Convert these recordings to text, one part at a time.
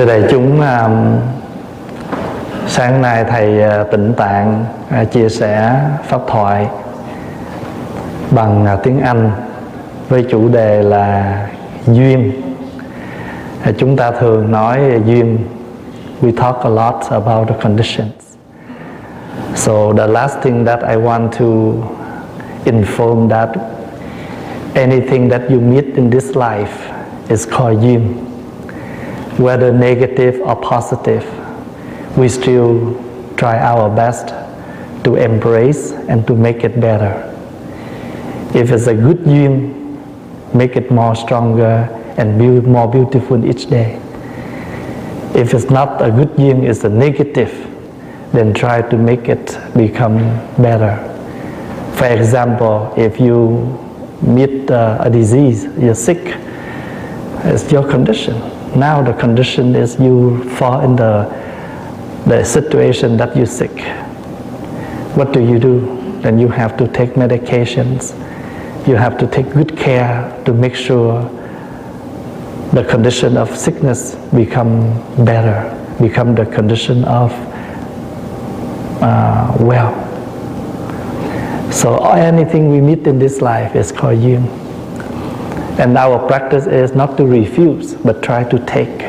thưa đại chúng um, sáng nay thầy uh, tịnh tạng uh, chia sẻ pháp thoại bằng uh, tiếng anh với chủ đề là duyên. Chúng ta thường nói duyên, we talk a lot about the conditions. So, the last thing that i want to inform that anything that you meet in this life is called duyên. Whether negative or positive, we still try our best to embrace and to make it better. If it's a good duyên, make it more stronger and build more beautiful each day. If it's not a good duyên, it's a negative, then try to make it become better. For example, if you meet uh, a disease, you're sick, it's your condition now the condition is you fall in the the situation that you're sick. What do you do? Then you have to take medications. You have to take good care to make sure the condition of sickness become better become the condition of uh, well. So anything we meet in this life is called yin and our practice is not to refuse, but try to take,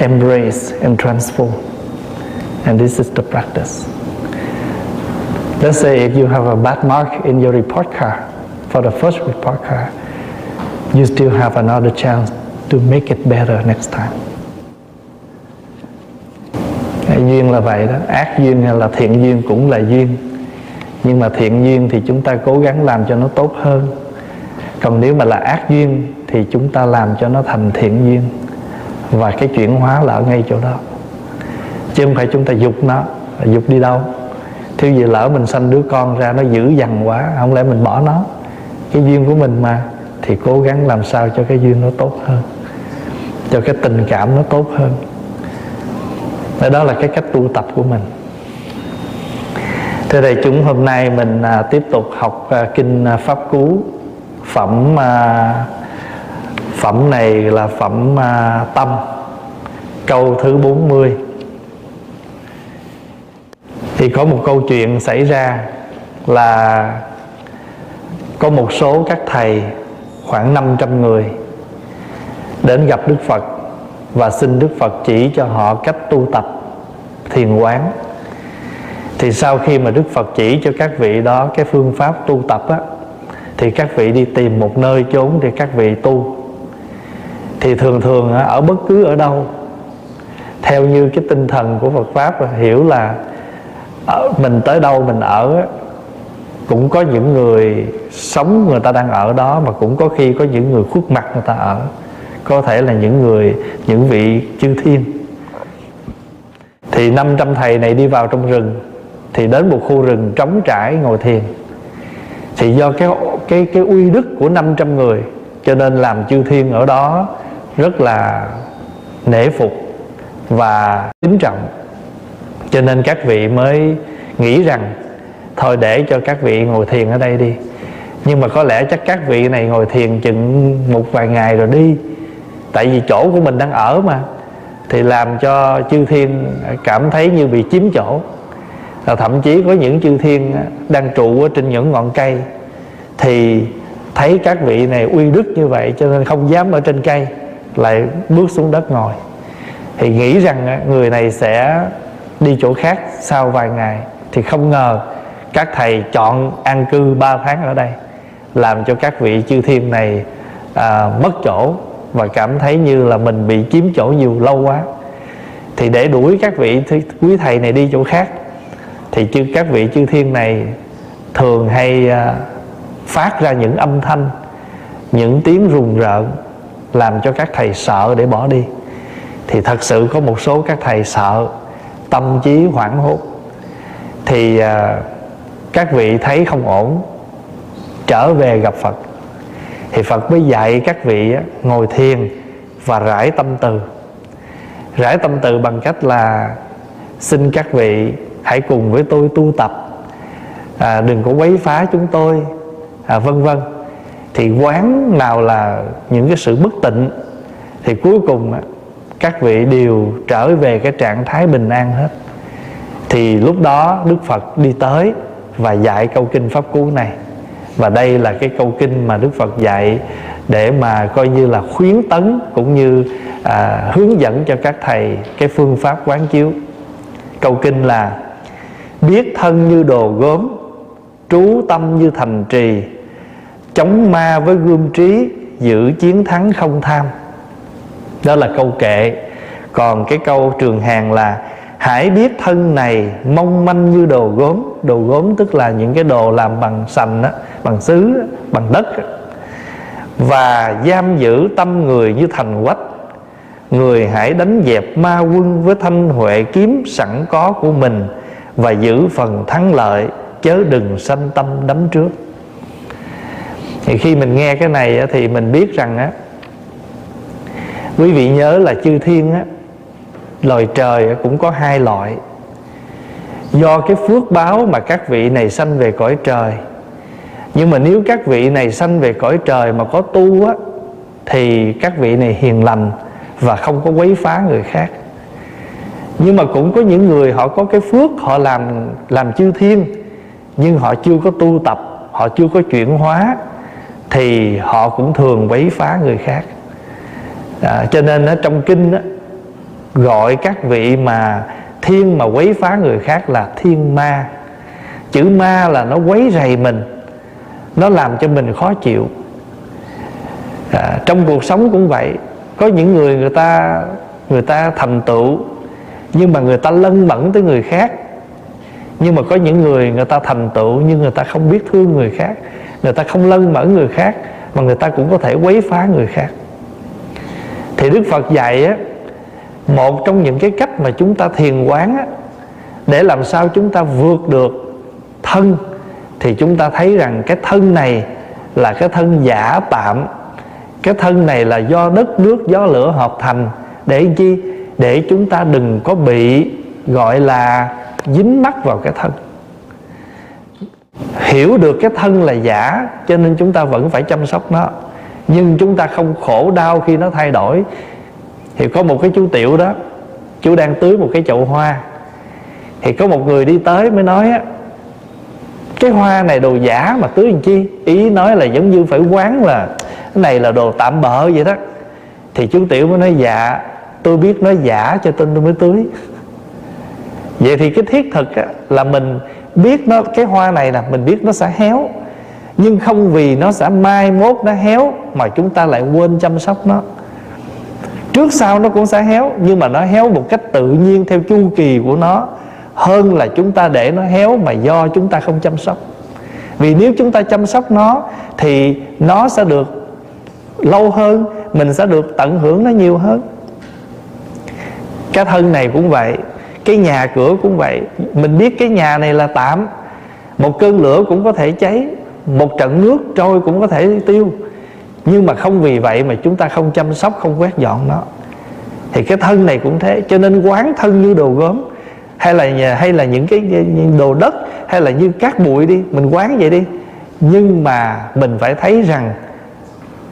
embrace, and transform. And this is the practice. Let's say if you have a bad mark in your report card, for the first report card, you still have another chance to make it better next time. Duyên là vậy đó, ác duyên hay là thiện duyên cũng là duyên. Nhưng mà thiện duyên thì chúng ta cố gắng làm cho nó tốt hơn còn nếu mà là ác duyên thì chúng ta làm cho nó thành thiện duyên. Và cái chuyển hóa là ở ngay chỗ đó. Chứ không phải chúng ta dục nó. Dục đi đâu? Thiếu gì lỡ mình sanh đứa con ra nó dữ dằn quá, không lẽ mình bỏ nó? Cái duyên của mình mà, thì cố gắng làm sao cho cái duyên nó tốt hơn. Cho cái tình cảm nó tốt hơn. Đó là cái cách tu tập của mình. Thưa đại chúng, hôm nay mình à, tiếp tục học à, kinh à, Pháp Cú phẩm à, phẩm này là phẩm à, tâm. Câu thứ 40 thì có một câu chuyện xảy ra là có một số các thầy khoảng 500 người đến gặp Đức Phật và xin Đức Phật chỉ cho họ cách tu tập thiền quán. Thì sau khi mà Đức Phật chỉ cho các vị đó cái phương pháp tu tập á thì các vị đi tìm một nơi chốn để các vị tu. Thì thường thường ở bất cứ ở đâu theo như cái tinh thần của Phật pháp hiểu là ở, mình tới đâu mình ở cũng có những người sống người ta đang ở đó mà cũng có khi có những người khuất mặt người ta ở. Có thể là những người những vị chư thiên. Thì 500 thầy này đi vào trong rừng thì đến một khu rừng trống trải ngồi thiền thì do cái cái cái uy đức của 500 người, cho nên làm chư thiên ở đó rất là nể phục và kính trọng. Cho nên các vị mới nghĩ rằng, thôi để cho các vị ngồi thiền ở đây đi. Nhưng mà có lẽ chắc các vị này ngồi thiền chừng một vài ngày rồi đi. Tại vì chỗ của mình đang ở mà. Thì làm cho chư thiên cảm thấy như bị chiếm chỗ là thậm chí có những chư thiên đang trụ ở trên những ngọn cây. Thì thấy các vị này uy đức như vậy cho nên không dám ở trên cây lại bước xuống đất ngồi. Thì nghĩ rằng à, người này sẽ đi chỗ khác sau vài ngày thì không ngờ các thầy chọn an cư ba tháng ở đây làm cho các vị chư thiên này à, mất chỗ và cảm thấy như là mình bị chiếm chỗ nhiều lâu quá. Thì để đuổi các vị quý thầy này đi chỗ khác thì chư, các vị chư thiên này thường hay à, phát ra những âm thanh, những tiếng rùng rợn làm cho các thầy sợ để bỏ đi. Thì thật sự có một số các thầy sợ, tâm trí hoảng hốt. Thì à, các vị thấy không ổn, trở về gặp phật. Thì phật mới dạy các vị ngồi thiền và rải tâm từ. Rải tâm từ bằng cách là xin các vị hãy cùng với tôi tu tập. À, đừng có quấy phá chúng tôi. À, vân vân. Thì quán nào là những cái sự bất tịnh thì cuối cùng các vị đều trở về cái trạng thái bình an hết. Thì lúc đó đức phật đi tới và dạy câu kinh pháp cú này. Và đây là cái câu kinh mà đức phật dạy để mà coi như là khuyến tấn cũng như à, hướng dẫn cho các thầy cái phương pháp quán chiếu. Câu kinh là biết thân như đồ gốm trú tâm như thành trì chống ma với gươm trí giữ chiến thắng không tham. Đó là câu kệ. Còn cái câu trường hàng là hãy biết thân này mong manh như đồ gốm. Đồ gốm tức là những cái đồ làm bằng sành đó, bằng sứ bằng đất và giam giữ tâm người như thành quách. Người hãy đánh dẹp ma quân với thanh huệ kiếm sẵn có của mình và giữ phần thắng lợi, chớ đừng sanh tâm đắm trước. Thì khi mình nghe cái này thì mình biết rằng á, quý vị nhớ là chư thiên á, loài trời cũng có hai loại. Do cái phước báo mà các vị này sanh về cõi trời, nhưng mà nếu các vị này sanh về cõi trời mà có tu á, thì các vị này hiền lành và không có quấy phá người khác nhưng mà cũng có những người họ có cái phước họ làm làm chư thiên nhưng họ chưa có tu tập họ chưa có chuyển hóa thì họ cũng thường quấy phá người khác. À, cho nên ở trong kinh đó, gọi các vị mà thiên mà quấy phá người khác là thiên ma. Chữ ma là nó quấy rầy mình nó làm cho mình khó chịu. À, trong cuộc sống cũng vậy có những người người ta người ta thành tựu nhưng mà người ta lân bẩn tới người khác. Nhưng mà có những người người ta thành tựu nhưng người ta không biết thương người khác. Người ta không lân bẩn người khác mà người ta cũng có thể quấy phá người khác. Thì đức phật dạy á, một trong những cái cách mà chúng ta thiền quán á, để làm sao chúng ta vượt được thân, thì chúng ta thấy rằng cái thân này là cái thân giả tạm. Cái thân này là do đất, nước, gió, lửa hợp thành để chi? Để chúng ta đừng có bị, gọi là, dính mắc vào cái thân. Hiểu được cái thân là giả, cho nên chúng ta vẫn phải chăm sóc nó. Nhưng chúng ta không khổ đau khi nó thay đổi. Thì có một cái chú tiểu đó, chú đang tưới một cái chậu hoa. Thì có một người đi tới mới nói á, cái hoa này đồ giả mà tưới làm chi? Ý nói là giống như phải quán là, cái này là đồ tạm bợ vậy đó. Thì chú tiểu mới nói dạ tôi biết nó giả cho nên tôi mới tưới. Vậy thì cái thiết thực á, là mình biết nó cái hoa này là mình biết nó sẽ héo nhưng không vì nó sẽ mai mốt nó héo mà chúng ta lại quên chăm sóc nó. Trước sau nó cũng sẽ héo nhưng mà nó héo một cách tự nhiên theo chu kỳ của nó hơn là chúng ta để nó héo mà do chúng ta không chăm sóc. Vì nếu chúng ta chăm sóc nó thì nó sẽ được lâu hơn mình sẽ được tận hưởng nó nhiều hơn cái thân này cũng vậy cái nhà cửa cũng vậy. Mình biết cái nhà này là tạm một cơn lửa cũng có thể cháy một trận nước trôi cũng có thể tiêu. Nhưng mà không vì vậy mà chúng ta không chăm sóc không quét dọn nó. Thì cái thân này cũng thế. Cho nên quán thân như đồ gốm hay là nhà, hay là những cái đồ đất hay là như cát bụi đi mình quán vậy đi. Nhưng mà mình phải thấy rằng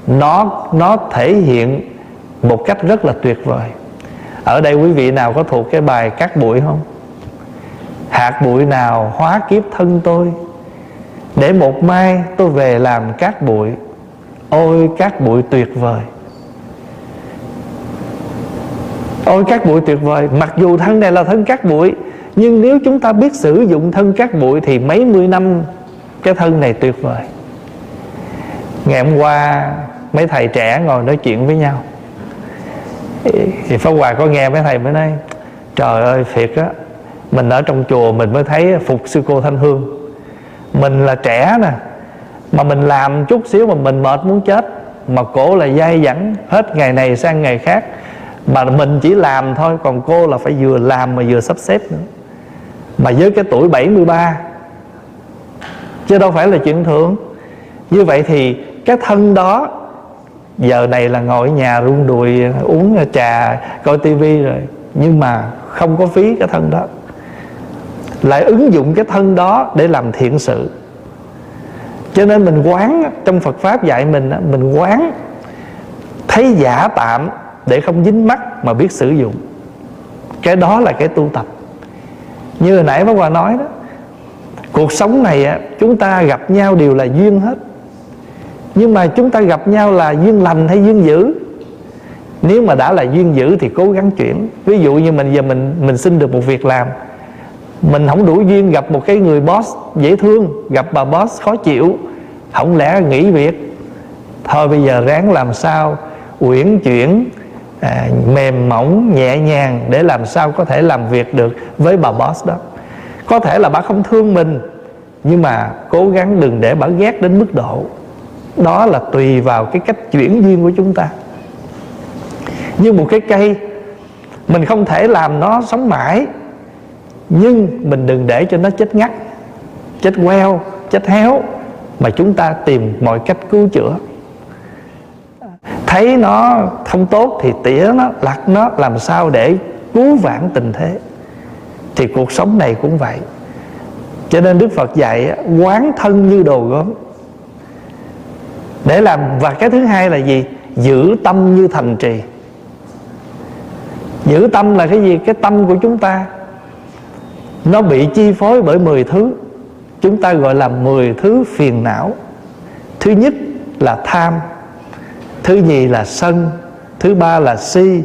nó nó thể hiện một cách rất là tuyệt vời ở đây quý vị nào có thuộc cái bài cắt bụi không? Hạt bụi nào hóa kiếp thân tôi? Để một mai tôi về làm cát bụi. Ôi cát bụi tuyệt vời. Ôi cát bụi tuyệt vời. Mặc dù thân này là thân cát bụi, nhưng nếu chúng ta biết sử dụng thân cát bụi thì mấy mươi năm cái thân này tuyệt vời. Ngày hôm qua, mấy thầy trẻ ngồi nói chuyện với nhau thì Pháp Hòa có nghe mấy thầy mới nói, Trời ơi, thiệt á, Mình ở trong chùa mình mới thấy phục sư cô Thanh Hương. Mình là trẻ nè, Mà mình làm chút xíu mà mình mệt muốn chết, Mà cổ là dai dẳng Hết ngày này sang ngày khác. Mà mình chỉ làm thôi, Còn cô là phải vừa làm mà vừa sắp xếp nữa. Mà với cái tuổi 73 Chứ đâu phải là chuyện thường. Như vậy thì cái thân đó giờ này là ngồi ở nhà rung đùi, uống trà, coi tivi rồi. Nhưng mà không có phí cái thân đó. Lại ứng dụng cái thân đó để làm thiện sự. Cho nên mình quán trong Phật pháp dạy mình mình quán thấy giả tạm để không dính mắt mà biết sử dụng. Cái đó là cái tu tập. Như hồi nãy bác Hòa nói đó, cuộc sống này chúng ta gặp nhau đều là duyên hết nhưng mà chúng ta gặp nhau là duyên lành hay duyên dữ? Nếu mà đã là duyên dữ thì cố gắng chuyển. Ví dụ như mình giờ mình mình xin được một việc làm. Mình không đủ duyên gặp một cái người boss dễ thương gặp bà boss khó chịu. Không lẽ nghỉ việc? Thôi bây giờ ráng làm sao uyển chuyển à, mềm mỏng nhẹ nhàng để làm sao có thể làm việc được với bà boss đó. Có thể là bà không thương mình nhưng mà cố gắng đừng để bà ghét đến mức độ đó là tùy vào cái cách chuyển duyên của chúng ta. Như một cái cây, mình không thể làm nó sống mãi, nhưng mình đừng để cho nó chết ngắt, chết queo, chết héo, mà chúng ta tìm mọi cách cứu chữa. Thấy nó không tốt thì tỉa nó, lặt nó, làm sao để cứu vãn tình thế. Thì cuộc sống này cũng vậy. Cho nên đức phật dạy quán thân như đồ gốm để làm, và cái thứ hai là gì? Giữ tâm như thành trì. Giữ tâm là cái gì? Cái tâm của chúng ta, nó bị chi phối bởi 10 thứ. Chúng ta gọi là 10 thứ phiền não. Thứ nhất là tham, thứ nhì là sân, thứ ba là si,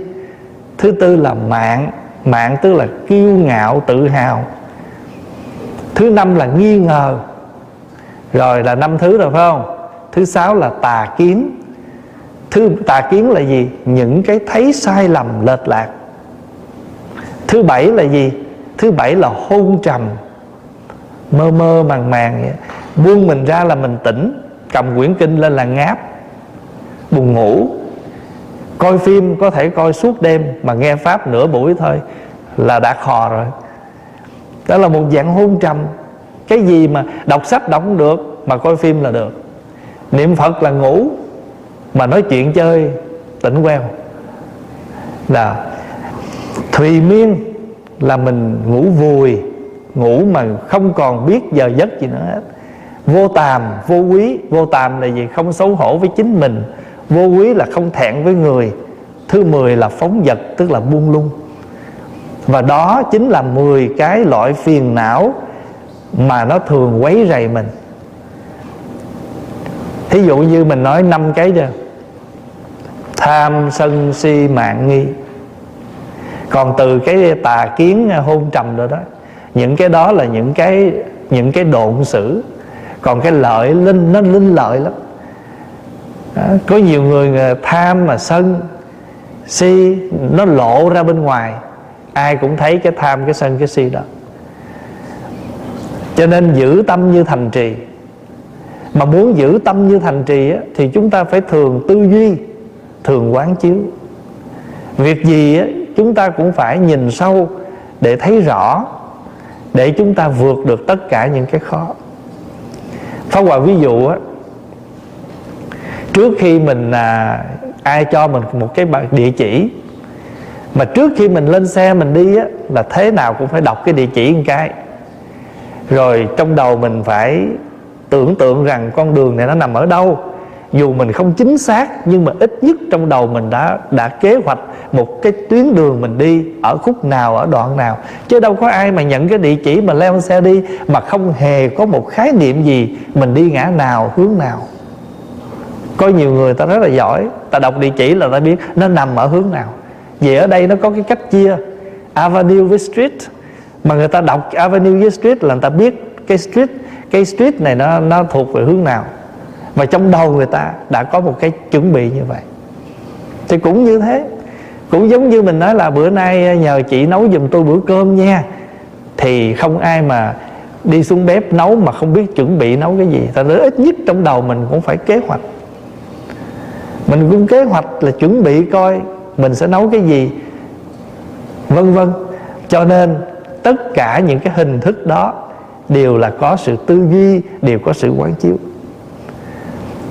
thứ tư là mạng. Mạng tức là kiêu ngạo, tự hào. Thứ năm là nghi ngờ. Rồi là năm thứ rồi, phải không? Thứ sáu là tà kiến. Thứ, tà kiến là gì? Những cái thấy sai lầm lệch lạc. Thứ bảy là gì? Thứ bảy là hôn trầm, mơ mơ màng màng vậy. buông mình ra là mình tỉnh. Cầm quyển kinh lên là ngáp. Buồn ngủ. Coi phim có thể coi suốt đêm mà nghe pháp nửa buổi thôi là đã khò rồi. Đó là một dạng hôn trầm. Cái gì mà đọc sách đọc không được mà coi phim là được niệm phật là ngủ, mà nói chuyện chơi, tỉnh queo. Là, thùy miên là mình ngủ vùi, ngủ mà không còn biết giờ giấc gì nữa hết. Vô tàm, vô quý. Vô tàm là gì? Không xấu hổ với chính mình. Vô quý là không thẹn với người. Thứ mười là phóng vật, tức là buông lung. Và đó chính là 10 cái loại phiền não mà nó thường quấy rầy mình thí dụ như mình nói năm cái chưa tham sân si mạng nghi. Còn từ cái tà kiến hôn trầm rồi đó những cái đó là những cái những cái độn xử còn cái lợi linh nó linh lợi lắm. Đó, có nhiều người tham mà sân si nó lộ ra bên ngoài. Ai cũng thấy cái tham cái sân cái si đó. Cho nên giữ tâm như thành trì mà muốn giữ tâm như thành trì á, thì chúng ta phải thường tư duy thường quán chiếu. Việc gì á, chúng ta cũng phải nhìn sâu để thấy rõ để chúng ta vượt được tất cả những cái khó. Phá Hòa ví dụ á Trước khi mình à, Ai cho mình một cái địa chỉ Mà trước khi mình lên xe mình đi á Là thế nào cũng phải đọc cái địa chỉ một cái. Rồi trong đầu mình phải Tưởng tượng rằng con đường này nó nằm ở đâu. Dù mình không chính xác, nhưng mà ít nhất trong đầu mình đã đã kế hoạch một cái tuyến đường mình đi ở khúc nào, ở đoạn nào. Chứ đâu có ai mà nhận cái địa chỉ mà leo xe đi mà không hề có một khái niệm gì mình đi ngã nào, hướng nào. Có nhiều người ta rất là giỏi, ta đọc địa chỉ là ta biết nó nằm ở hướng nào. Vì ở đây nó có cái cách chia avenue với street. Mà người ta đọc avenue với street là người ta biết cái street cái street này nó nó thuộc về hướng nào. Và trong đầu người ta đã có một cái chuẩn bị như vậy. Thì cũng như thế. Cũng giống như mình nói là bữa nay ờ, nhờ chị nấu giùm tôi bữa cơm nha. Thì không ai mà đi xuống bếp nấu mà không biết chuẩn bị nấu cái gì. Ta ra ít nhất trong đầu mình cũng phải kế hoạch. Mình cũng kế hoạch là chuẩn bị coi mình sẽ nấu cái gì, vân vân. Cho nên tất cả những cái hình thức đó đều là có sự tư duy, đều có sự quán chiếu.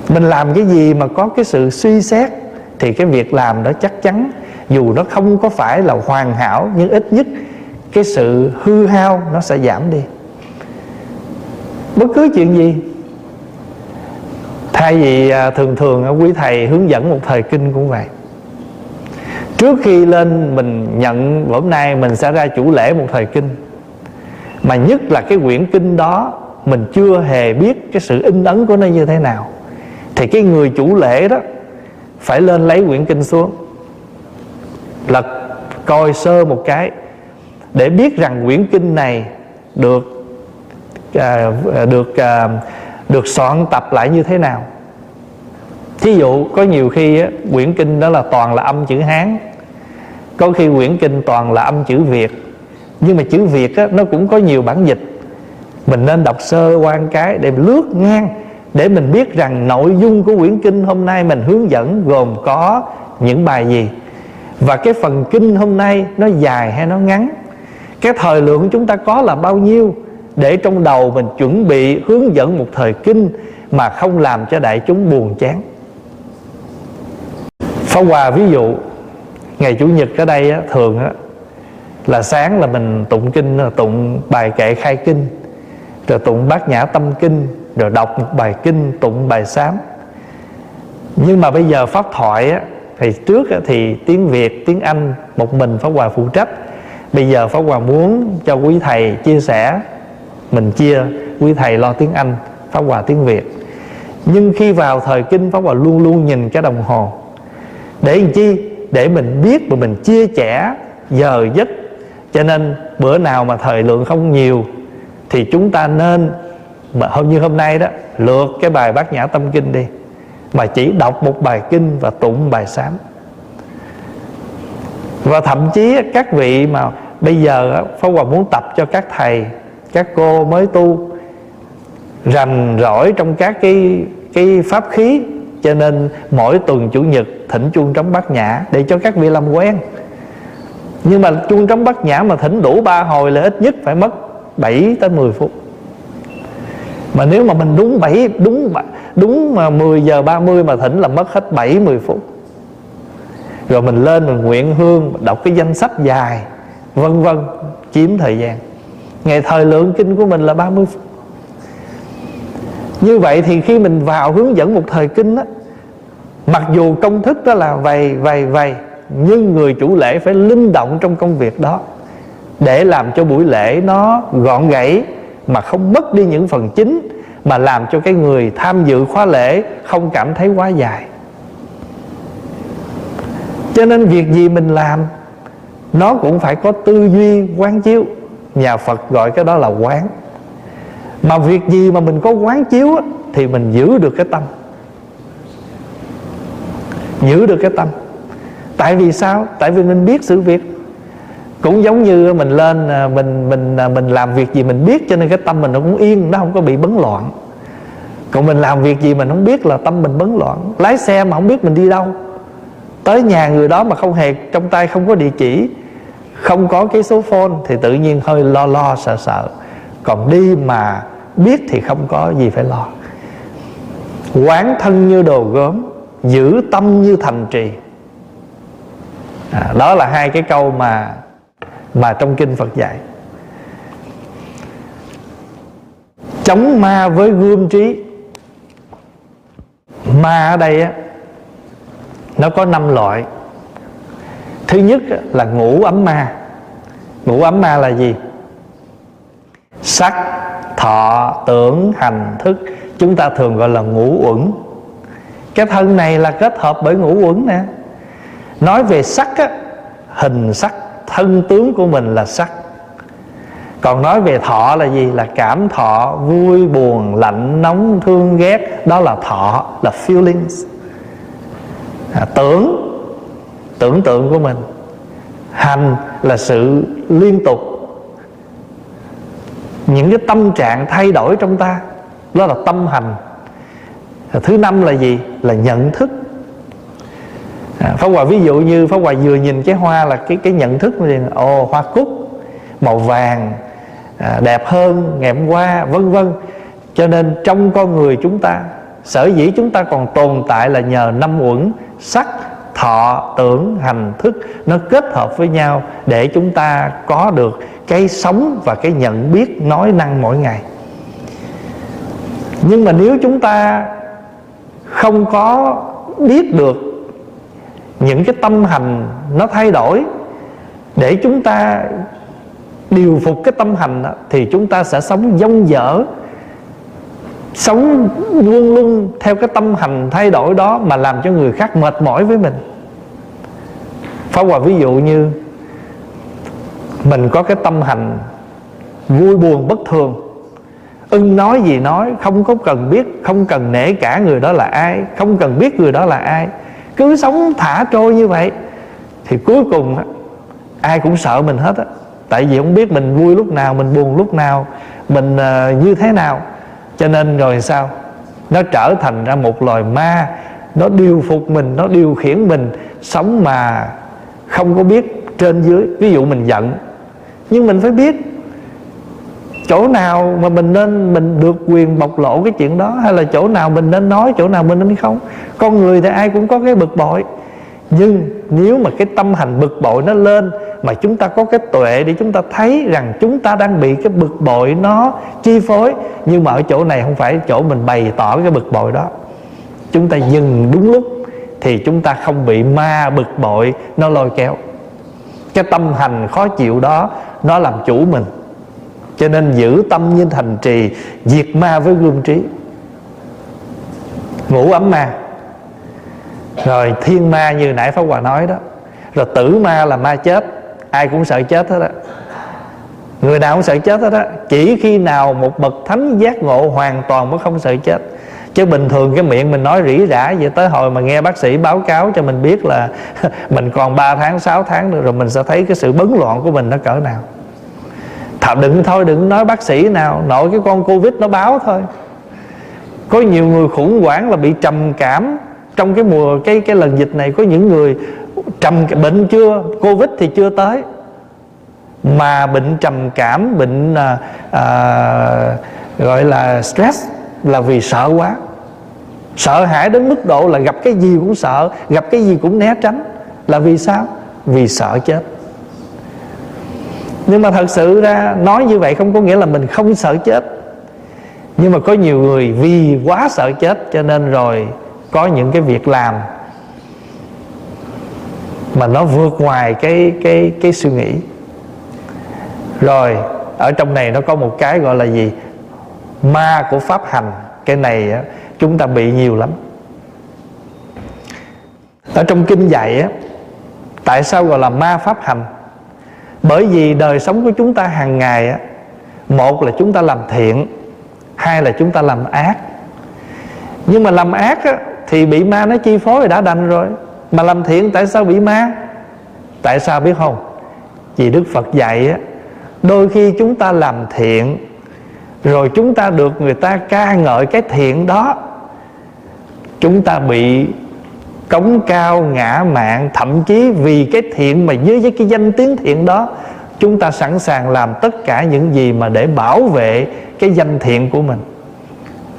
Mình làm cái gì mà có cái sự suy xét thì cái việc làm đó chắc chắn, dù nó không có phải là hoàn hảo nhưng ít nhất cái sự hư hao nó sẽ giảm đi. Bất cứ chuyện gì. Thay vì à, thường thường à, quý thầy hướng dẫn một thời kinh cũng vậy. Trước khi lên mình nhận hôm nay mình sẽ ra chủ lễ một thời kinh mà nhất là cái quyển kinh đó mình chưa hề biết cái sự in ấn của nó như thế nào. Thì cái người chủ lễ đó phải lên lấy quyển kinh xuống lật coi sơ một cái để biết rằng quyển kinh này được à, được à, được soạn tập lại như thế nào. Thí dụ có nhiều khi á, quyển kinh đó là toàn là âm chữ hán có khi quyển kinh toàn là âm chữ việt nhưng mà chữ việt á, nó cũng có nhiều bản dịch. Mình nên đọc sơ quan cái để lướt ngang để mình biết rằng nội dung của quyển kinh hôm nay mình hướng dẫn gồm có những bài gì. Và cái phần kinh hôm nay nó dài hay nó ngắn? Cái thời lượng chúng ta có là bao nhiêu? Để trong đầu mình chuẩn bị hướng dẫn một thời kinh mà không làm cho đại chúng buồn chán. Phá Hòa ví dụ ngày chủ nhật ở đây á, thường á, là sáng là mình tụng kinh là tụng bài kệ khai kinh rồi tụng bát nhã tâm kinh rồi đọc một bài kinh tụng bài sám. Nhưng mà bây giờ pháp thoại á, thì trước á, thì tiếng việt tiếng anh một mình pháp hòa phụ trách. Bây giờ pháp hòa muốn cho quý thầy chia sẻ mình chia quý thầy lo tiếng anh pháp hòa tiếng việt. Nhưng khi vào thời kinh pháp hòa luôn luôn nhìn cái đồng hồ. Để làm chi? Để mình biết mà mình chia sẻ giờ giấc cho nên bữa nào mà thời lượng không nhiều thì chúng ta nên, mà hôm như hôm nay đó, lượt cái bài bát nhã tâm kinh đi. Mà chỉ đọc một bài kinh và tụng bài sám. Và thậm chí các vị mà bây giờ Pháp Hòa muốn tập cho các thầy, các cô mới tu, rành rỗi trong các cái cái pháp khí. Cho nên mỗi tuần chủ nhật thỉnh chuông trống bát nhã để cho các vị làm quen nhưng mà chuông trống bát nhã mà thỉnh đủ ba hồi là ít nhất phải mất 7 tới 10 phút. Mà nếu mà mình đúng 7 đúng đúng mà 10 giờ 30 mà thỉnh là mất hết 7 10 phút. Rồi mình lên mình nguyện hương, đọc cái danh sách dài, vân vân chiếm thời gian. Ngày thời lượng kinh của mình là 30 phút. Như vậy thì khi mình vào hướng dẫn một thời kinh á, mặc dù công thức đó là vầy vầy vầy nhưng người chủ lễ phải linh động trong công việc đó để làm cho buổi lễ nó gọn gãy mà không mất đi những phần chính, mà làm cho cái người tham dự khóa lễ không cảm thấy quá dài. Cho nên việc gì mình làm, nó cũng phải có tư duy quán chiếu. Nhà phật gọi cái đó là quán. Mà việc gì mà mình có quán chiếu thì mình giữ được cái tâm. Giữ được cái tâm tại vì sao? Tại vì mình biết sự việc. Cũng giống như mình lên à, mình mình à, mình làm việc gì mình biết cho nên cái tâm mình nó cũng yên, nó không có bị bấn loạn. Còn mình làm việc gì mình không biết là tâm mình bấn loạn. Lái xe mà không biết mình đi đâu. Tới nhà người đó mà không hề, trong tay không có địa chỉ, không có cái số phone thì tự nhiên hơi lo lo, sợ sợ. Còn đi mà biết thì không có gì phải lo. Quán thân như đồ gốm, giữ tâm như thành trì à, đó là hai cái câu mà mà trong kinh Phật dạy. Chống ma với gươm trí. Ma ở đây á nó có năm loại. Thứ nhất là ngũ ấm ma. Ngũ ấm ma là gì? Sắc thọ tưởng hành thức. Chúng ta thường gọi là ngũ uẩn. Cái thân này là kết hợp bởi ngũ uẩn nè nói về sắc á hình sắc thân tướng của mình là sắc. Còn nói về thọ là gì? Là cảm thọ vui buồn lạnh nóng thương ghét. Đó là thọ là feelings. À, tưởng tưởng tượng của mình. Hành là sự liên tục. Những cái tâm trạng thay đổi trong ta đó là tâm hành. Thứ năm là gì? Là nhận thức à, Pháp Hòa ví dụ như Pháp Hòa vừa nhìn cái hoa là cái cái nhận thức liền ồ hoa cúc màu vàng à, đẹp hơn ngày hôm qua vân vân. Cho nên trong con người chúng ta sở dĩ chúng ta còn tồn tại là nhờ năm uẩn sắc thọ tưởng hành thức. Nó kết hợp với nhau để chúng ta có được cái sống và cái nhận biết nói năng mỗi ngày. Nhưng mà nếu chúng ta không có biết được những cái tâm hành nó thay đổi. Để chúng ta điều phục cái tâm hành đó, thì chúng ta sẽ sống dông dở sống luôn luôn theo cái tâm hành thay đổi đó mà làm cho người khác mệt mỏi với mình. Phá Hòa ví dụ như mình có cái tâm hành vui buồn bất thường. Ưng nói gì nói không có cần biết không cần nể cả người đó là ai không cần biết người đó là ai cứ sống thả trôi như vậy thì cuối cùng ai cũng sợ mình hết á. Tại vì không biết mình vui lúc nào mình buồn lúc nào mình uh, như thế nào. Cho nên rồi sao? Nó trở thành ra một loài ma nó điều phục mình nó điều khiển mình sống mà không có biết trên dưới. Ví dụ mình giận nhưng mình phải biết chỗ nào mà mình nên, mình được quyền bộc lộ cái chuyện đó, hay là chỗ nào mình nên nói, chỗ nào mình nên không? Con người thì ai cũng có cái bực bội. Nhưng nếu mà cái tâm hành bực bội nó lên, mà chúng ta có cái tuệ để chúng ta thấy rằng chúng ta đang bị cái bực bội nó chi phối, nhưng mà ở chỗ này không phải, chỗ mình bày tỏ cái bực bội đó. Chúng ta dừng đúng lúc thì chúng ta không bị ma bực bội nó lôi kéo. Cái tâm hành khó chịu đó, nó làm chủ mình cho nên giữ tâm như thành trì, diệt ma với gương trí. Ngủ ấm ma. Rồi thiên ma như nãy pháp hòa nói đó. Rồi tử ma là ma chết. Ai cũng sợ chết hết á. Người nào cũng sợ chết hết á. Chỉ khi nào một bậc thánh giác ngộ hoàn toàn mới không sợ chết. Chứ bình thường cái miệng mình nói rỉ rả vậy, tới hồi mà nghe bác sĩ báo cáo cho mình biết là mình còn 3 tháng 6 tháng nữa, rồi mình sẽ thấy cái sự bấn loạn của mình nó cỡ nào à, đừng thôi đừng nói bác sĩ nào. Nội cái con Covid nó báo thôi. Có nhiều người khủng hoảng là bị trầm cảm. Trong cái mùa cái cái lần dịch này Có những người trầm bệnh chưa Covid thì chưa tới. Mà bệnh trầm cảm Bệnh à, à, gọi là stress Là vì sợ quá. Sợ hãi đến mức độ là gặp cái gì cũng sợ Gặp cái gì cũng né tránh. Là vì sao? Vì sợ chết nhưng mà thật sự ra nói như vậy không có nghĩa là mình không sợ chết. Nhưng mà có nhiều người vì quá sợ chết cho nên rồi có những cái việc làm mà nó vượt ngoài cái cái cái suy nghĩ. Rồi ở trong này nó có một cái gọi là gì? Ma của pháp hành. Cái này á, chúng ta bị nhiều lắm. Ở trong kinh dạy á tại sao gọi là ma pháp hành? Bởi vì đời sống của chúng ta hàng ngày á một là chúng ta làm thiện hai là chúng ta làm ác. Nhưng mà làm ác á, thì bị ma nó chi phối đã đành rồi. Mà làm thiện tại sao bị ma? Tại sao biết không? Vì đức phật dạy á đôi khi chúng ta làm thiện rồi chúng ta được người ta ca ngợi cái thiện đó chúng ta bị cống cao, ngã mạng, thậm chí vì cái thiện mà dưới với cái danh tiếng thiện đó, chúng ta sẵn sàng làm tất cả những gì mà để bảo vệ cái danh thiện của mình.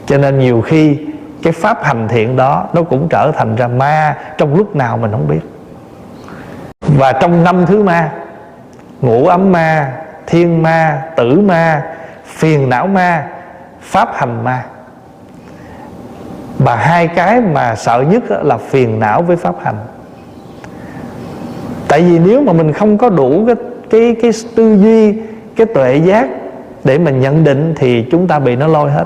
Cho nên nhiều khi cái pháp hành thiện đó nó cũng trở thành ra ma trong lúc nào mình không biết. Và trong năm thứ ma, ngũ ấm ma, thiên ma, tử ma, phiền não ma, pháp hành ma và hai cái mà sợ nhất là phiền não với pháp hành. Tại vì nếu mà mình không có đủ cái cái cái tư duy, cái tuệ giác để mình nhận định thì chúng ta bị nó lôi hết.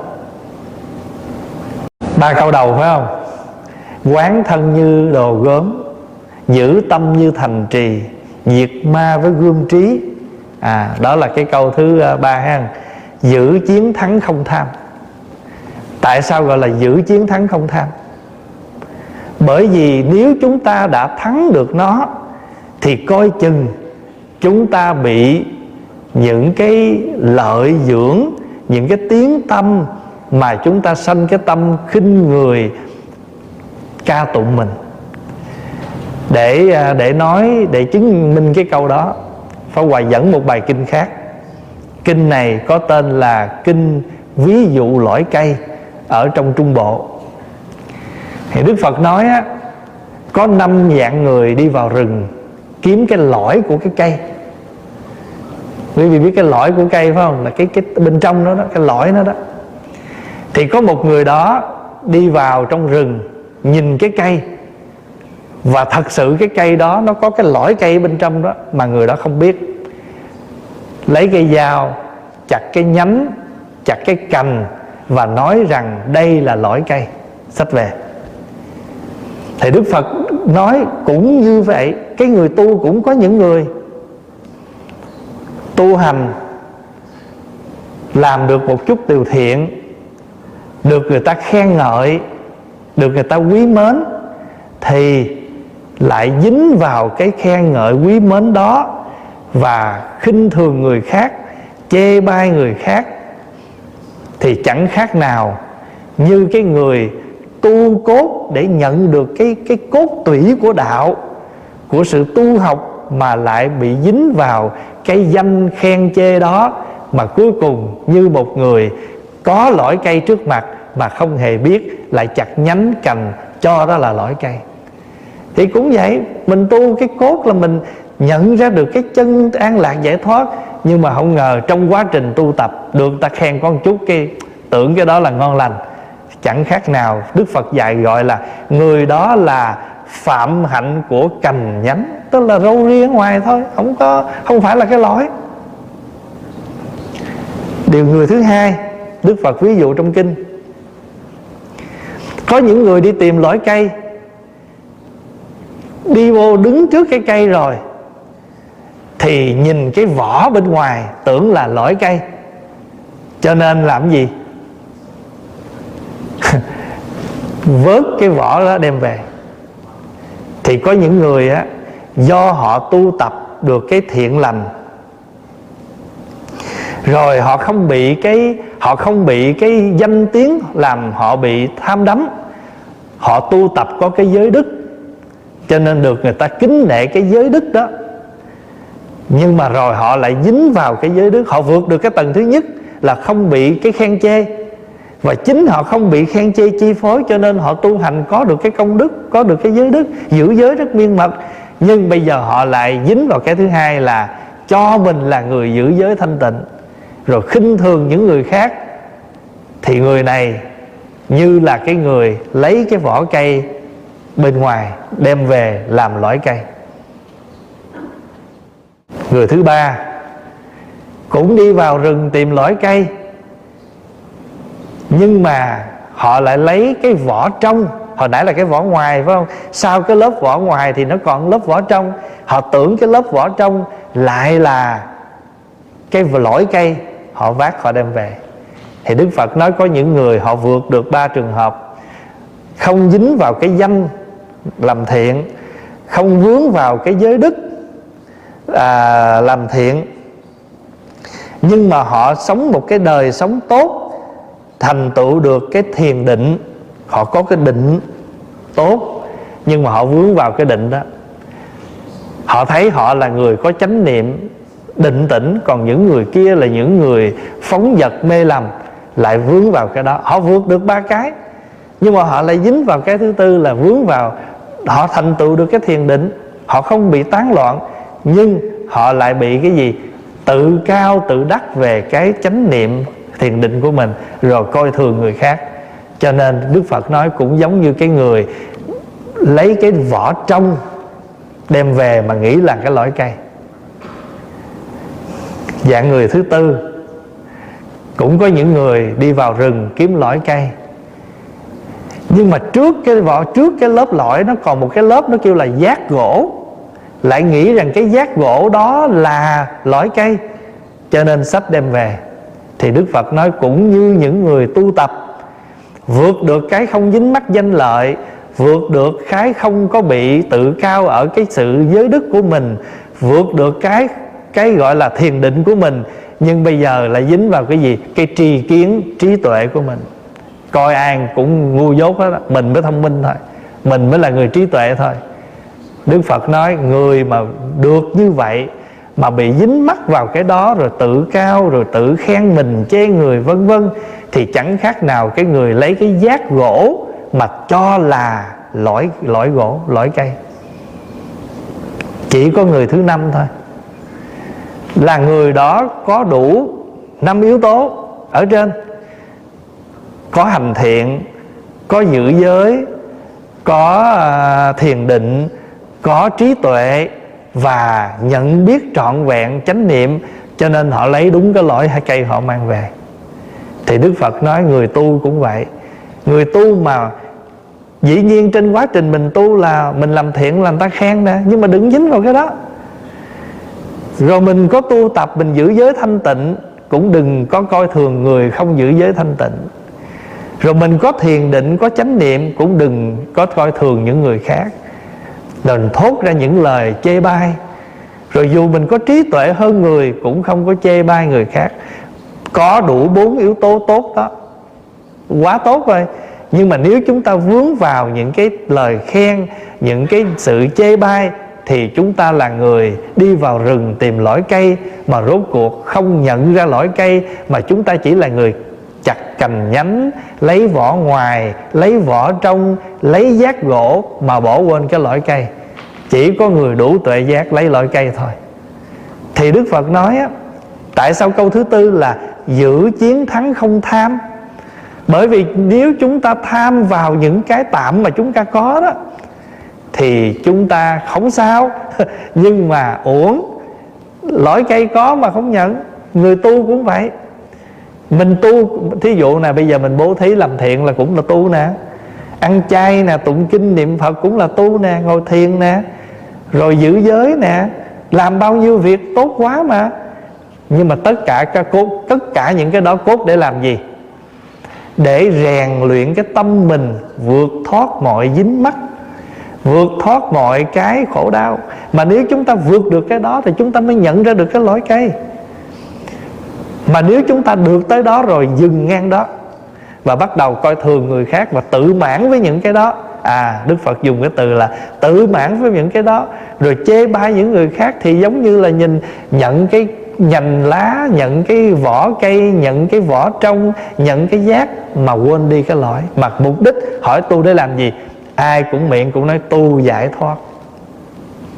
Ba câu đầu phải không? Quán thân như đồ gốm, giữ tâm như thành trì, diệt ma với gương trí. À đó là cái câu thứ à, ba ha. Giữ chiến thắng không tham tại sao gọi là giữ chiến thắng không tham? Bởi vì nếu chúng ta đã thắng được nó, thì coi chừng chúng ta bị những cái lợi dưỡng, những cái tiếng tâm mà chúng ta sanh cái tâm khinh người ca tụng mình. Để à, để nói, để chứng minh cái câu đó, Pháp Hòa dẫn một bài kinh khác. Kinh này có tên là Kinh Ví dụ lõi cây. Ở trong Trung Bộ. Thì Đức Phật nói á Có năm dạng người đi vào rừng Kiếm cái lõi của cái cây. Quý vị biết cái lõi của cây phải không? Là cái cái bên trong đó, đó Cái lõi nó đó. Thì có một người đó đi vào trong rừng Nhìn cái cây. Và thật sự cái cây đó nó có cái lõi cây bên trong đó mà người đó không biết. Lấy cây dao chặt cái nhánh chặt cái cành và nói rằng đây là lõi cây, sách về. Thì đức phật nói cũng như vậy, cái người tu cũng có những người tu hành, làm được một chút từ thiện, được người ta khen ngợi, được người ta quý mến, thì lại dính vào cái khen ngợi quý mến đó và khinh thường người khác, chê bai người khác thì chẳng khác nào như cái người tu cốt để nhận được cái cái cốt tủy của đạo, của sự tu học mà lại bị dính vào cái danh khen chê đó, mà cuối cùng như một người có lõi cây trước mặt mà không hề biết lại chặt nhánh cành cho đó là lõi cây. Thì cũng vậy, mình tu cái cốt là mình nhận ra được cái chân an lạc giải thoát nhưng mà không ngờ trong quá trình tu tập được ta khen con chút cái tưởng cái đó là ngon lành. Chẳng khác nào đức phật dạy gọi là người đó là phạm hạnh của cành nhánh, tức là râu ria ngoài thôi, không có, không phải là cái lõi. Điều người thứ hai, đức phật ví dụ trong kinh. Có những người đi tìm lõi cây, đi vô đứng trước cái cây rồi thì nhìn cái vỏ bên ngoài tưởng là lõi cây. Cho nên làm gì? Vớt cái vỏ đó đem về. Thì có những người á, do họ tu tập được cái thiện lành, rồi họ không bị cái, họ không bị cái danh tiếng làm họ bị tham đắm. Họ tu tập có cái giới đức, cho nên được người ta kính nể cái giới đức đó nhưng mà rồi họ lại dính vào cái giới đức. Họ vượt được cái tầng thứ nhất là không bị cái khen chê. Và chính họ không bị khen chê chi phối, cho nên họ tu hành có được cái công đức, có được cái giới đức, giữ giới rất miên mật. Nhưng bây giờ họ lại dính vào cái thứ hai là cho mình là người giữ giới thanh tịnh. Rồi khinh thường những người khác. Thì người này như là cái người lấy cái vỏ cây bên ngoài đem về làm lõi cây người thứ ba, cũng đi vào rừng tìm lõi cây. Nhưng mà họ lại lấy cái vỏ trong, hồi nãy là cái vỏ ngoài, phải không? Sau cái lớp vỏ ngoài thì nó còn lớp vỏ trong. Họ tưởng cái lớp vỏ trong lại là cái lõi cây, họ vác, họ đem về. Thì đức phật nói có những người họ vượt được ba trường hợp. Không dính vào cái danh làm thiện, không vướng vào cái giới đức à, làm thiện. Nhưng mà họ sống một cái đời sống tốt thành tựu được cái thiền định. Họ có cái định tốt nhưng mà họ vướng vào cái định đó. Họ thấy họ là người có chánh niệm định tĩnh còn những người kia là những người phóng vật mê lầm lại vướng vào cái đó. Họ vượt được ba cái nhưng mà họ lại dính vào cái thứ tư là vướng vào họ thành tựu được cái thiền định. Họ không bị tán loạn nhưng họ lại bị cái gì? Tự cao, tự đắc về cái chánh niệm thiền định của mình, rồi coi thường người khác. Cho nên đức phật nói cũng giống như cái người lấy cái vỏ trong, đem về mà nghĩ là cái lõi cây. Dạng người thứ tư, cũng có những người đi vào rừng kiếm lõi cây. Nhưng mà trước cái vỏ, trước cái lớp lõi, nó còn một cái lớp nó kêu là giác gỗ lại nghĩ rằng cái giác gỗ đó là lõi cây, cho nên sách đem về. Thì đức phật nói cũng như những người tu tập, vượt được cái không dính mắc danh lợi, vượt được cái không có bị tự cao ở cái sự giới đức của mình, vượt được cái cái gọi là thiền định của mình, nhưng bây giờ lại dính vào cái gì? Cái tri kiến, trí tuệ của mình. Coi ai cũng ngu dốt hết đó. mình mới thông minh thôi, mình mới là người trí tuệ thôi đức phật nói, người mà được như vậy, mà bị dính mắc vào cái đó, rồi tự cao, rồi tự khen mình, chê người, vân vân, thì chẳng khác nào cái người lấy cái giác gỗ mà cho là lõi lõi gỗ, lõi cây. Chỉ có người thứ năm thôi. Là người đó có đủ năm yếu tố ở trên. Có hành thiện, có giữ giới, có à, thiền định có trí tuệ và nhận biết trọn vẹn chánh niệm, cho nên họ lấy đúng cái lỗi hai cây họ mang về. Thì đức phật nói người tu cũng vậy. Người tu mà dĩ nhiên trên quá trình mình tu là mình làm thiện là người ta khen nè, nhưng mà đừng dính vào cái đó. Rồi mình có tu tập, mình giữ giới thanh tịnh, cũng đừng có coi thường người không giữ giới thanh tịnh. Rồi mình có thiền định, có chánh niệm, cũng đừng có coi thường những người khác đừng thốt ra những lời chê bai. Rồi dù mình có trí tuệ hơn người, cũng không có chê bai người khác. Có đủ bốn yếu tố tốt đó. Quá tốt rồi. Nhưng mà nếu chúng ta vướng vào những cái lời khen, những cái sự chê bai, thì chúng ta là người đi vào rừng tìm lõi cây, mà rốt cuộc không nhận ra lõi cây, mà chúng ta chỉ là người chặt cành nhánh, lấy vỏ ngoài, lấy vỏ trong, lấy giác gỗ mà bỏ quên cái lõi cây. Chỉ có người đủ tuệ giác lấy lõi cây thôi. Thì đức phật nói á, tại sao câu thứ tư là giữ chiến thắng không tham? Bởi vì nếu chúng ta tham vào những cái tạm mà chúng ta có đó, thì chúng ta không sao. Nhưng mà uổng, lõi cây có mà không nhận, người tu cũng vậy mình tu, thí dụ nè, bây giờ mình bố thí làm thiện là cũng là tu nè. Ăn chay nè, tụng kinh niệm phật cũng là tu nè, ngồi thiền nè. Rồi giữ giới nè. Làm bao nhiêu việc tốt quá mà. Nhưng mà tất cả các cốt, tất cả những cái đó cốt để làm gì? Để rèn luyện cái tâm mình, vượt thoát mọi dính mắc, vượt thoát mọi cái khổ đau. Mà nếu chúng ta vượt được cái đó thì chúng ta mới nhận ra được cái lối cây mà nếu chúng ta được tới đó rồi, dừng ngang đó và bắt đầu coi thường người khác và tự mãn với những cái đó. À đức phật dùng cái từ là tự mãn với những cái đó. Rồi chê bai những người khác thì giống như là nhìn, nhận cái nhành lá, nhận cái vỏ cây, nhận cái vỏ trong nhận cái giác mà quên đi cái lõi mà mục đích hỏi tu để làm gì? Ai cũng miệng cũng nói tu giải thoát.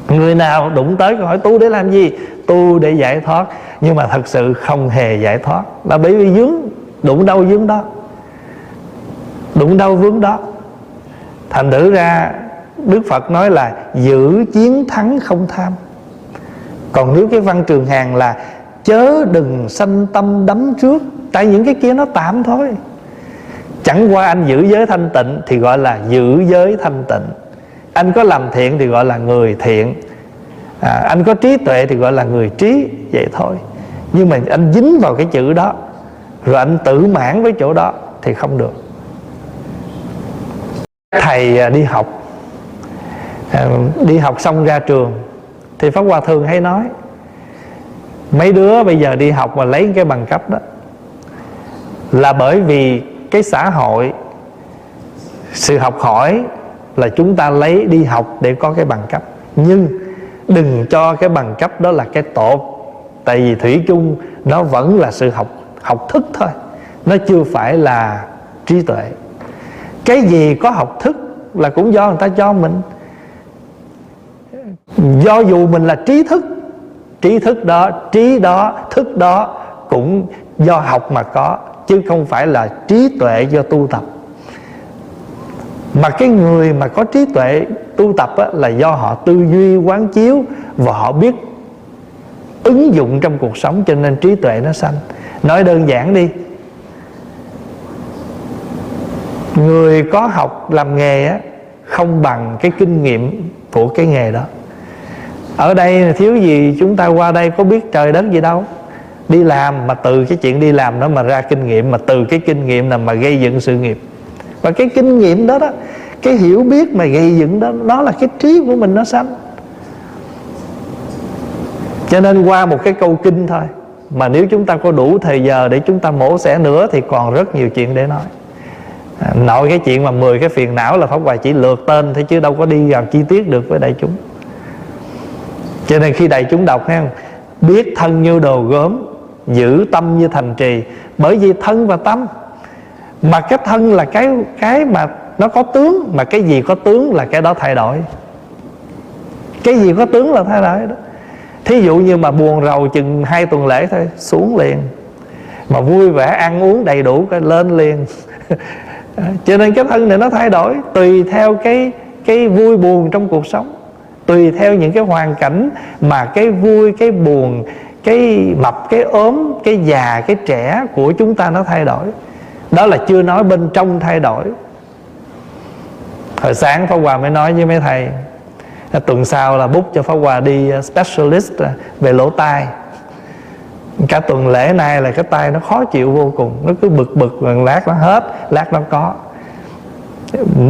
Người nào đụng tới câu hỏi tu để làm gì? Tu để giải thoát, nhưng mà thật sự không hề giải thoát. Là bởi vì dướng đụng đâu dướng đó. Đụng đâu vướng đó. Thành thử ra, đức phật nói là giữ chiến thắng không tham. Còn nếu cái văn trường hàng là chớ đừng sanh tâm đắm trước, tại những cái kia nó tạm thôi. Chẳng qua anh giữ giới thanh tịnh thì gọi là giữ giới thanh tịnh. Anh có làm thiện thì gọi là người thiện à, anh có trí tuệ thì gọi là người trí vậy thôi. Nhưng mà anh dính vào cái chữ đó rồi anh tự mãn với chỗ đó thì không được. Thầy à, đi học. À, đi học xong ra trường thì pháp hòa thường hay nói mấy đứa bây giờ đi học mà lấy cái bằng cấp đó là bởi vì cái xã hội sự học hỏi là chúng ta lấy đi học để có cái bằng cấp. Nhưng đừng cho cái bằng cấp đó là cái tốt. Tại vì thủy chung nó vẫn là sự học học thức thôi. Nó chưa phải là trí tuệ. Cái gì có học thức là cũng do người ta cho mình. Do dù mình là trí thức trí thức đó, trí đó, thức đó cũng do học mà có, chứ không phải là trí tuệ do tu tập mà cái người mà có trí tuệ tu tập á, là do họ tư duy quán chiếu và họ biết ứng dụng trong cuộc sống cho nên trí tuệ nó sanh. Nói đơn giản đi người có học làm nghề á không bằng cái kinh nghiệm của cái nghề đó. Ở đây thiếu gì chúng ta qua đây có biết trời đất gì đâu. Đi làm mà từ cái chuyện đi làm đó mà ra kinh nghiệm mà từ cái kinh nghiệm là mà gây dựng sự nghiệp và cái kinh nghiệm đó đó cái hiểu biết mà gây dựng đó đó là cái trí của mình nó sanh. Cho nên qua một cái câu kinh thôi mà nếu chúng ta có đủ thời giờ để chúng ta mổ xẻ nữa thì còn rất nhiều chuyện để nói. À, nội cái chuyện mà 10 cái phiền não là pháp hoài chỉ lượt tên thôi chứ đâu có đi vào chi tiết được với đại chúng. Cho nên khi đại chúng đọc ha, biết thân như đồ gốm giữ tâm như thành trì bởi vì thân và tâm mà cái thân là cái cái mà nó có tướng, mà cái gì có tướng là cái đó thay đổi. Cái gì có tướng là thay đổi đó. Thí dụ như mà buồn rầu chừng hai tuần lễ thôi, xuống liền. Mà vui vẻ, ăn uống đầy đủ, cái lên liền. Cho nên cái thân này nó thay đổi, tùy theo cái cái vui buồn trong cuộc sống. Tùy theo những cái hoàn cảnh mà cái vui, cái buồn, cái mập, cái ốm, cái già, cái trẻ của chúng ta nó thay đổi đó là chưa nói bên trong thay đổi. Hồi sáng Pháp Hòa mới nói với mấy thầy tuần sau là bút cho Pháp Hòa đi uh, specialist uh, về lỗ tai. Cả tuần lễ nay là cái tay nó khó chịu vô cùng, nó cứ bực bực lần lát nó hết lát nó có.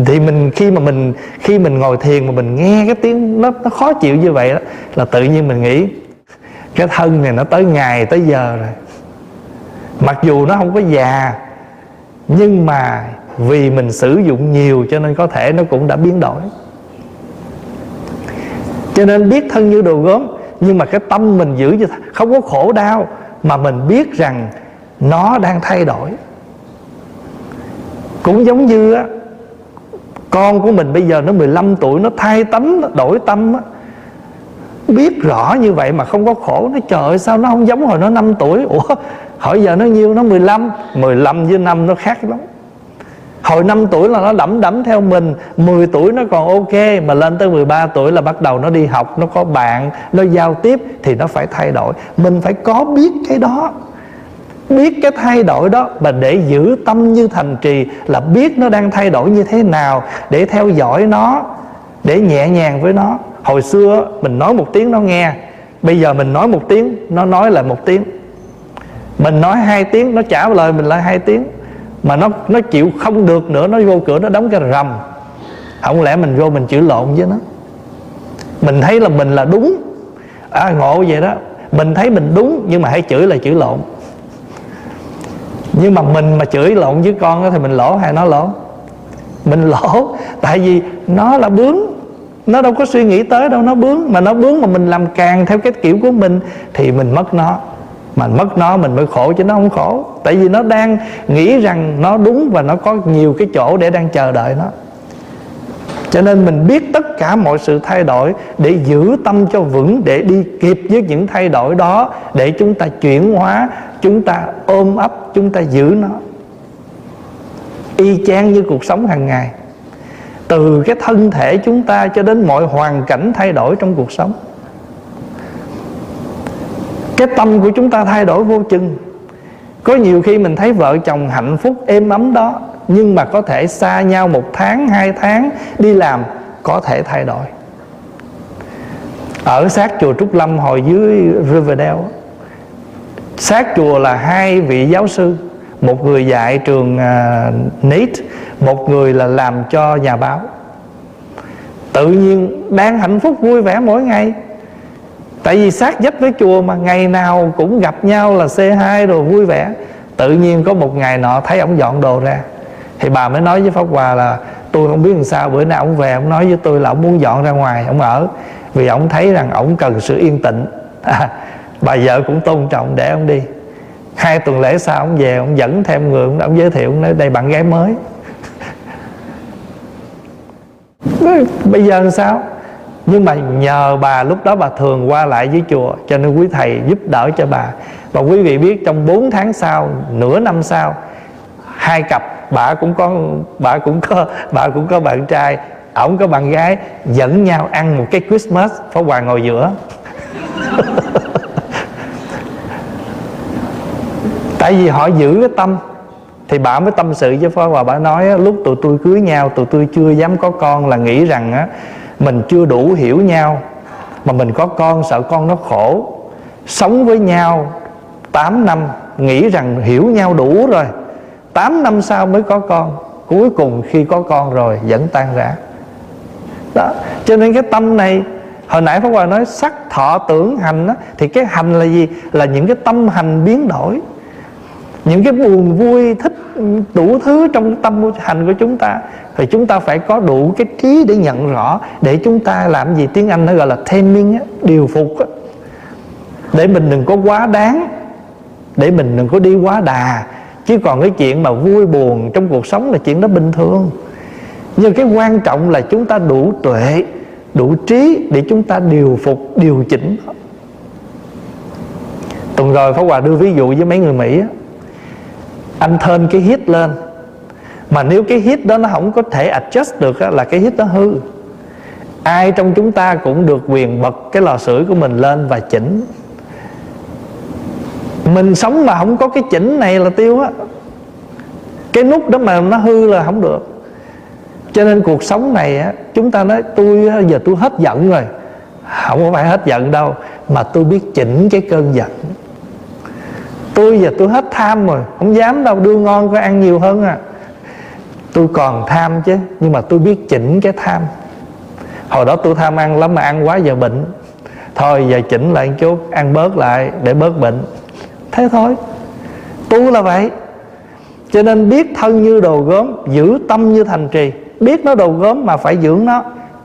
Thì mình, khi mà mình, khi mình ngồi thiền mà mình nghe cái tiếng nó nó khó chịu như vậy đó, là tự nhiên mình nghĩ, cái thân này nó tới ngày tới giờ rồi. Mặc dù nó không có già nhưng mà vì mình sử dụng nhiều cho nên có thể nó cũng đã biến đổi. Cho nên biết thân như đồ gốm nhưng mà cái tâm mình giữ cho không có khổ đau mà mình biết rằng nó đang thay đổi. Cũng giống như á con của mình bây giờ nó 15 tuổi nó thay tấm nó đổi tâm á. Biết rõ như vậy mà không có khổ nó trời ơi, sao nó không giống hồi nó 5 tuổi? Ủa hỏi giờ nó nhiêu nó 15 15 với năm nó khác lắm. Hồi 5 tuổi là nó đẫm đẫm theo mình. 10 tuổi nó còn ok Mà lên tới 13 tuổi là bắt đầu nó đi học Nó có bạn, nó giao tiếp Thì nó phải thay đổi. Mình phải có biết cái đó Biết cái thay đổi đó Và để giữ tâm như thành trì Là biết nó đang thay đổi như thế nào Để theo dõi nó Để nhẹ nhàng với nó. Hồi xưa mình nói một tiếng nó nghe Bây giờ mình nói một tiếng Nó nói lại một tiếng. Mình nói hai tiếng Nó trả lời mình lại hai tiếng. Mà nó nó chịu không được nữa nó vô cửa nó đóng cái rầm. Không lẽ mình vô mình chửi lộn với nó? Mình thấy là mình là đúng. À ngộ vậy đó. Mình thấy mình đúng nhưng mà hãy chửi là chửi lộn. Nhưng mà mình mà chửi lộn với con đó, thì mình lỗ hay nó lỗ? Mình lỗ. Tại vì nó là bướng. Nó đâu có suy nghĩ tới đâu nó bướng. Mà nó bướng mà mình làm càng theo cái kiểu của mình thì mình mất nó mà mất nó mình mới khổ chứ nó không khổ. Tại vì nó đang nghĩ rằng nó đúng và nó có nhiều cái chỗ để đang chờ đợi nó. Cho nên mình biết tất cả mọi sự thay đổi để giữ tâm cho vững, để đi kịp với những thay đổi đó, để chúng ta chuyển hóa, chúng ta ôm ấp, chúng ta giữ nó. Y chang như cuộc sống hàng ngày. Từ cái thân thể chúng ta cho đến mọi hoàn cảnh thay đổi trong cuộc sống cái tâm của chúng ta thay đổi vô chừng. Có nhiều khi mình thấy vợ chồng hạnh phúc êm ấm đó nhưng mà có thể xa nhau một tháng hai tháng đi làm có thể thay đổi. Ở sát chùa Trúc Lâm hồi dưới Riverdale sát chùa là hai vị giáo sư một người dạy trường à, uh, NEET một người là làm cho nhà báo. Tự nhiên đang hạnh phúc vui vẻ mỗi ngày tại vì sát dấp với chùa mà ngày nào cũng gặp nhau là C2 rồi vui vẻ. Tự nhiên có một ngày nọ thấy ông dọn đồ ra. Thì bà mới nói với pháp hòa là tôi không biết làm sao bữa nay ông về ông nói với tôi là ông muốn dọn ra ngoài ông ở. Vì ông thấy rằng ông cần sự yên tĩnh. À, bà vợ cũng tôn trọng để ông đi. Hai tuần lễ sau ông về ông dẫn thêm người ông, ông giới thiệu ông nói đây bạn gái mới. Bây giờ làm sao? Nhưng mà nhờ bà, lúc đó bà thường qua lại với chùa, cho nên quý thầy giúp đỡ cho bà. Và quý vị biết trong 4 tháng sau, nửa năm sau, hai cặp, bà cũng có, bà cũng có, bà cũng có bạn trai, ổng có bạn gái, dẫn nhau ăn một cái Christmas Phó Hòa ngồi giữa. Tại vì họ giữ cái tâm, thì bà mới tâm sự với Phó Hòa bà nói lúc tụi tôi cưới nhau, tụi tôi chưa dám có con là nghĩ rằng á mình chưa đủ hiểu nhau. Mà mình có con sợ con nó khổ. Sống với nhau 8 năm nghĩ rằng hiểu nhau đủ rồi. 8 năm sau mới có con. Cuối cùng khi có con rồi vẫn tan rã. Đó. Cho nên cái tâm này hồi nãy Pháp Hòa nói sắc thọ tưởng hành đó, thì cái hành là gì? Là những cái tâm hành biến đổi những cái buồn vui thích đủ thứ trong tâm hành của chúng ta thì chúng ta phải có đủ cái trí để nhận rõ để chúng ta làm gì. Tiếng anh nó gọi là taming á, điều phục á. để mình đừng có quá đáng để mình đừng có đi quá đà. Chứ còn cái chuyện mà vui buồn trong cuộc sống là chuyện đó bình thường. Nhưng cái quan trọng là chúng ta đủ tuệ đủ trí để chúng ta điều phục điều chỉnh. Tuần rồi Pháp Hòa đưa ví dụ với mấy người Mỹ á, anh thên cái hit lên. Mà nếu cái hít đó nó không có thể adjust được á, là cái hít nó hư. Ai trong chúng ta cũng được quyền bật cái lò sưởi của mình lên và chỉnh. Mình sống mà không có cái chỉnh này là tiêu á. Cái nút đó mà nó hư là không được. Cho nên cuộc sống này á chúng ta nói tôi giờ tôi hết giận rồi. Không có phải hết giận đâu mà tôi biết chỉnh cái cơn giận tôi giờ tôi hết tham rồi, không dám đâu, đưa ngon có ăn nhiều hơn à. Tôi còn tham chứ, nhưng mà tôi biết chỉnh cái tham. Hồi đó tôi tham ăn lắm mà ăn quá giờ bệnh. Thôi, giờ chỉnh lại chút, ăn bớt lại để bớt bệnh. Thế thôi, tu là vậy. Cho nên biết thân như đồ gốm, giữ tâm như thành trì. Biết nó đồ gốm mà phải dưỡng nó,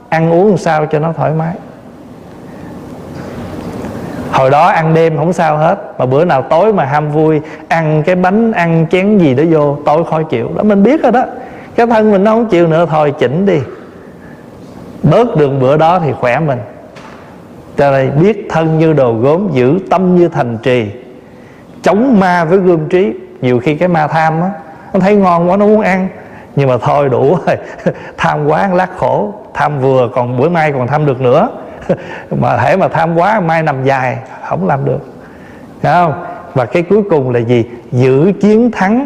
ăn uống làm sao cho nó thoải mái hồi đó ăn đêm không sao hết, mà bữa nào tối mà ham vui, ăn cái bánh, ăn chén gì đó vô, tối khó chịu. Đó, mình biết rồi đó. Cái thân mình nó không chịu nữa, thôi chỉnh đi. Bớt đường bữa đó thì khỏe mình. Cho nên biết thân như đồ gốm, giữ tâm như thành trì. Chống ma với gươm trí. Nhiều khi cái ma tham á, nó thấy ngon quá, nó muốn ăn. Nhưng mà thôi đủ rồi. Tham quá lát khổ. Tham vừa còn, bữa mai còn tham được nữa. mà thể mà tham quá, mai nằm dài, không làm được. Thấy không? Và cái cuối cùng là gì? Giữ chiến thắng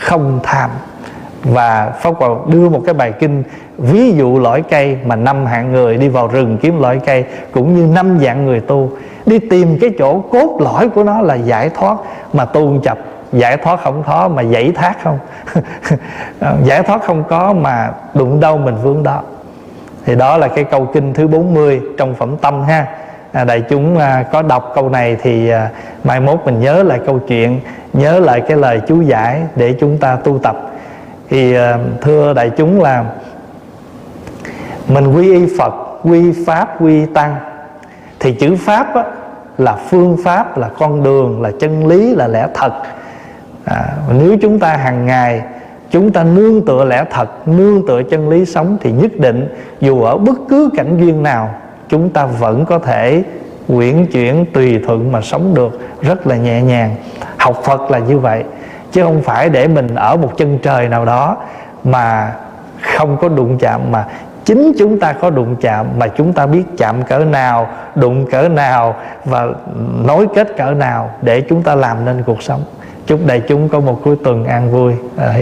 không tham. Và Pháp Hòa đưa một cái bài kinh, ví dụ lõi cây mà năm hạng người đi vào rừng kiếm lõi cây, cũng như năm dạng người tu. Đi tìm cái chỗ cốt lõi của nó là giải thoát, mà tu chập, giải thoát không thó mà dãy thác không. Giải thoát không có mà đụng đâu mình vướng đó thì đó là cái câu kinh thứ 40 trong phẩm tâm ha. À, đại chúng à, có đọc câu này thì à, mai mốt mình nhớ lại câu chuyện nhớ lại cái lời chú giải để chúng ta tu tập. Thì à, thưa đại chúng là mình quy y Phật quy pháp quy tăng. Thì chữ pháp á, là phương pháp là con đường là chân lý là lẽ thật. À, nếu chúng ta hàng ngày chúng ta nương tựa lẽ thật, nương tựa chân lý sống thì nhất định, dù ở bất cứ cảnh duyên nào, chúng ta vẫn có thể quyển chuyển tùy thuận mà sống được rất là nhẹ nhàng. Học phật là như vậy, chứ không phải để mình ở một chân trời nào đó mà không có đụng chạm, mà chính chúng ta có đụng chạm, mà chúng ta biết chạm cỡ nào, đụng cỡ nào và nối kết cỡ nào để chúng ta làm nên cuộc sống. Chúc đại chúng có một cuối tuần an vui. À,